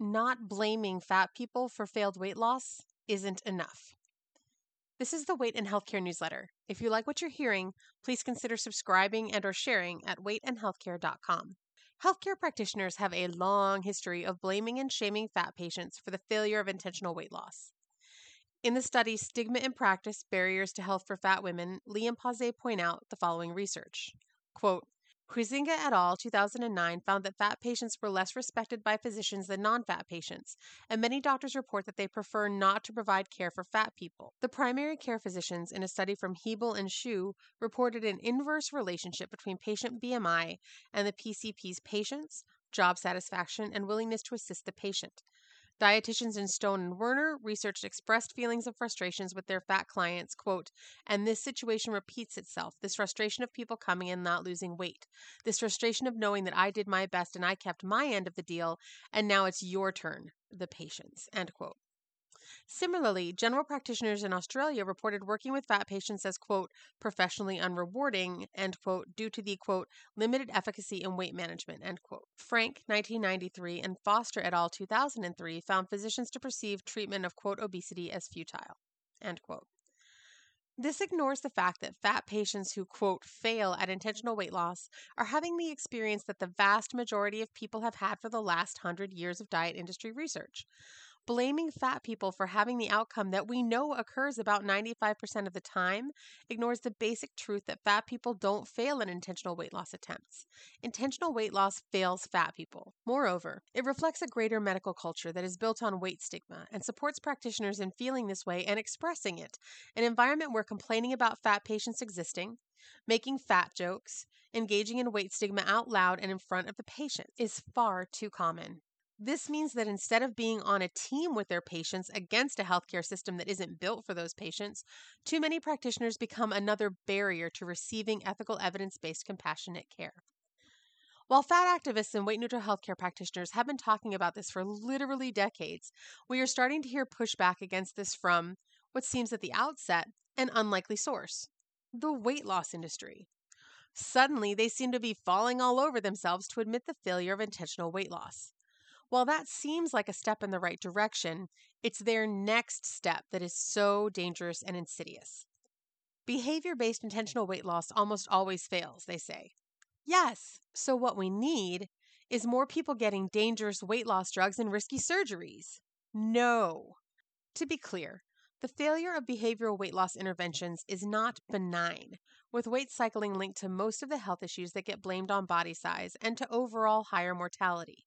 not blaming fat people for failed weight loss isn't enough. This is the Weight and Healthcare newsletter. If you like what you're hearing, please consider subscribing and or sharing at weightandhealthcare.com. Healthcare practitioners have a long history of blaming and shaming fat patients for the failure of intentional weight loss. In the study Stigma in Practice Barriers to Health for Fat Women, Lee and Pausé point out the following research. Quote, Huizinga et al. 2009 found that fat patients were less respected by physicians than non fat patients, and many doctors report that they prefer not to provide care for fat people. The primary care physicians in a study from Hebl and Xu reported an inverse relationship between patient BMI and the PCP's patients, job satisfaction, and willingness to assist the patient. Dietitians in Stone and Werner researched expressed feelings of frustrations with their fat clients, quote, and this situation repeats itself. This frustration of people coming in not losing weight. This frustration of knowing that I did my best and I kept my end of the deal, and now it's your turn, the patients, end quote. Similarly, general practitioners in Australia reported working with fat patients as, quote, professionally unrewarding, end quote, due to the, quote, limited efficacy in weight management, end quote. Frank, 1993, and Foster et al. 2003 found physicians to perceive treatment of, quote, obesity as futile, end quote. This ignores the fact that fat patients who, quote, fail at intentional weight loss are having the experience that the vast majority of people have had for the last hundred years of diet industry research. Blaming fat people for having the outcome that we know occurs about 95% of the time ignores the basic truth that fat people don't fail in intentional weight loss attempts. Intentional weight loss fails fat people. Moreover, it reflects a greater medical culture that is built on weight stigma and supports practitioners in feeling this way and expressing it, an environment where complaining about fat patients existing, making fat jokes, engaging in weight stigma out loud and in front of the patient is far too common. This means that instead of being on a team with their patients against a healthcare system that isn't built for those patients, too many practitioners become another barrier to receiving ethical evidence based compassionate care. While fat activists and weight neutral healthcare practitioners have been talking about this for literally decades, we are starting to hear pushback against this from what seems at the outset an unlikely source the weight loss industry. Suddenly, they seem to be falling all over themselves to admit the failure of intentional weight loss. While that seems like a step in the right direction, it's their next step that is so dangerous and insidious. Behavior based intentional weight loss almost always fails, they say. Yes, so what we need is more people getting dangerous weight loss drugs and risky surgeries. No. To be clear, the failure of behavioral weight loss interventions is not benign, with weight cycling linked to most of the health issues that get blamed on body size and to overall higher mortality.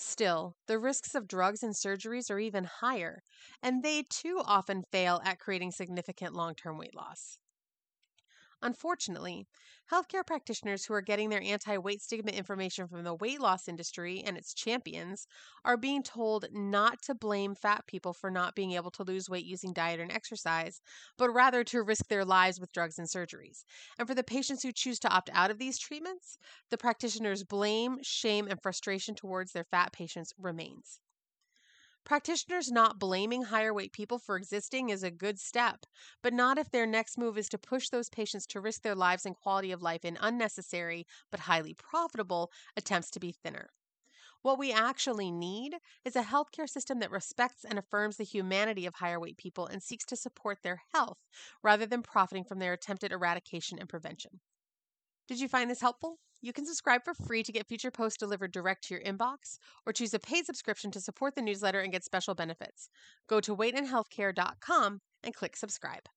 Still, the risks of drugs and surgeries are even higher, and they too often fail at creating significant long term weight loss. Unfortunately, healthcare practitioners who are getting their anti weight stigma information from the weight loss industry and its champions are being told not to blame fat people for not being able to lose weight using diet and exercise, but rather to risk their lives with drugs and surgeries. And for the patients who choose to opt out of these treatments, the practitioners' blame, shame, and frustration towards their fat patients remains. Practitioners not blaming higher weight people for existing is a good step, but not if their next move is to push those patients to risk their lives and quality of life in unnecessary but highly profitable attempts to be thinner. What we actually need is a healthcare system that respects and affirms the humanity of higher weight people and seeks to support their health rather than profiting from their attempted eradication and prevention. Did you find this helpful? You can subscribe for free to get future posts delivered direct to your inbox, or choose a paid subscription to support the newsletter and get special benefits. Go to weightandhealthcare.com and click subscribe.